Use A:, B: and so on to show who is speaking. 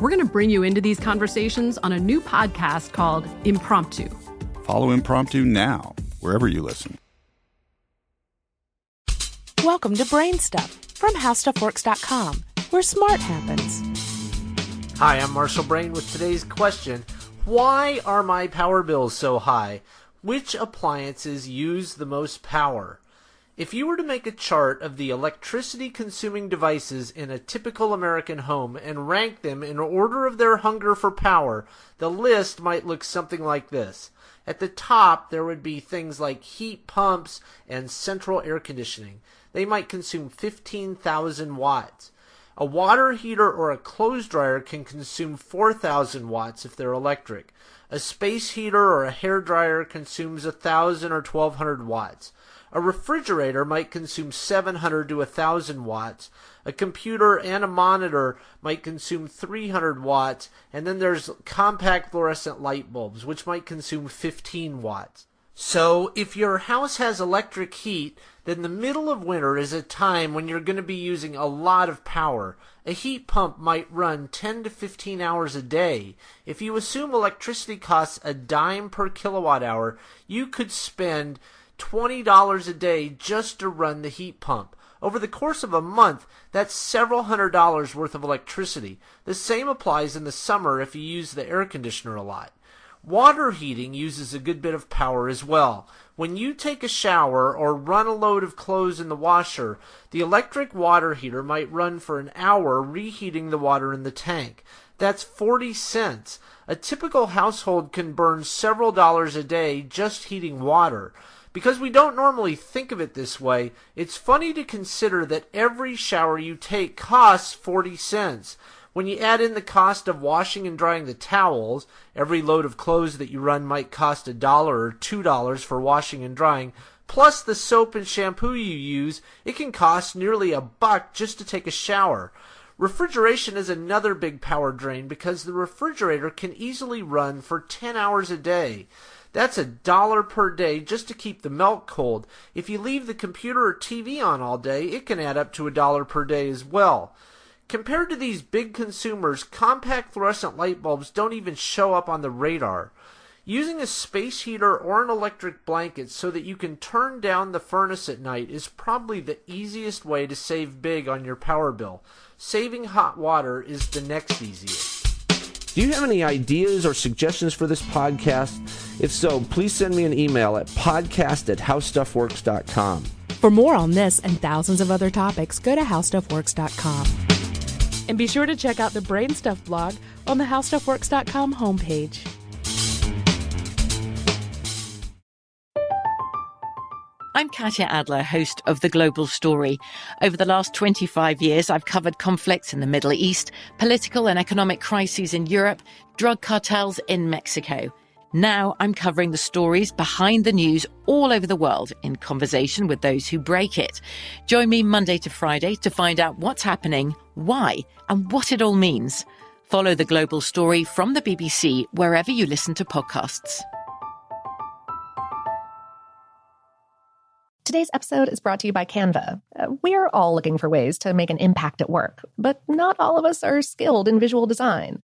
A: We're going to bring you into these conversations on a new podcast called Impromptu.
B: Follow Impromptu now, wherever you listen.
C: Welcome to Brain Stuff from HowStuffWorks.com, where smart happens.
D: Hi, I'm Marshall Brain with today's question Why are my power bills so high? Which appliances use the most power? If you were to make a chart of the electricity consuming devices in a typical American home and rank them in order of their hunger for power, the list might look something like this. At the top, there would be things like heat pumps and central air conditioning. They might consume 15,000 watts. A water heater or a clothes dryer can consume 4,000 watts if they're electric. A space heater or a hair dryer consumes 1,000 or 1,200 watts. A refrigerator might consume 700 to 1000 watts. A computer and a monitor might consume 300 watts. And then there's compact fluorescent light bulbs, which might consume 15 watts. So if your house has electric heat, then the middle of winter is a time when you're going to be using a lot of power. A heat pump might run 10 to 15 hours a day. If you assume electricity costs a dime per kilowatt hour, you could spend $20 a day just to run the heat pump. Over the course of a month, that's several hundred dollars worth of electricity. The same applies in the summer if you use the air conditioner a lot. Water heating uses a good bit of power as well. When you take a shower or run a load of clothes in the washer, the electric water heater might run for an hour reheating the water in the tank. That's 40 cents. A typical household can burn several dollars a day just heating water. Because we don't normally think of it this way, it's funny to consider that every shower you take costs 40 cents. When you add in the cost of washing and drying the towels, every load of clothes that you run might cost a dollar or two dollars for washing and drying, plus the soap and shampoo you use, it can cost nearly a buck just to take a shower. Refrigeration is another big power drain because the refrigerator can easily run for 10 hours a day. That's a dollar per day just to keep the milk cold. If you leave the computer or TV on all day, it can add up to a dollar per day as well. Compared to these big consumers, compact fluorescent light bulbs don't even show up on the radar. Using a space heater or an electric blanket so that you can turn down the furnace at night is probably the easiest way to save big on your power bill. Saving hot water is the next easiest.
E: Do you have any ideas or suggestions for this podcast? If so, please send me an email at podcast at howstuffworks.com.
C: For more on this and thousands of other topics, go to howstuffworks.com. And be sure to check out the Brainstuff blog on the howstuffworks.com homepage.
F: I'm Katya Adler, host of The Global Story. Over the last 25 years, I've covered conflicts in the Middle East, political and economic crises in Europe, drug cartels in Mexico. Now I'm covering the stories behind the news all over the world in conversation with those who break it. Join me Monday to Friday to find out what's happening, why, and what it all means. Follow the global story from the BBC wherever you listen to podcasts.
G: Today's episode is brought to you by Canva. Uh, we're all looking for ways to make an impact at work, but not all of us are skilled in visual design.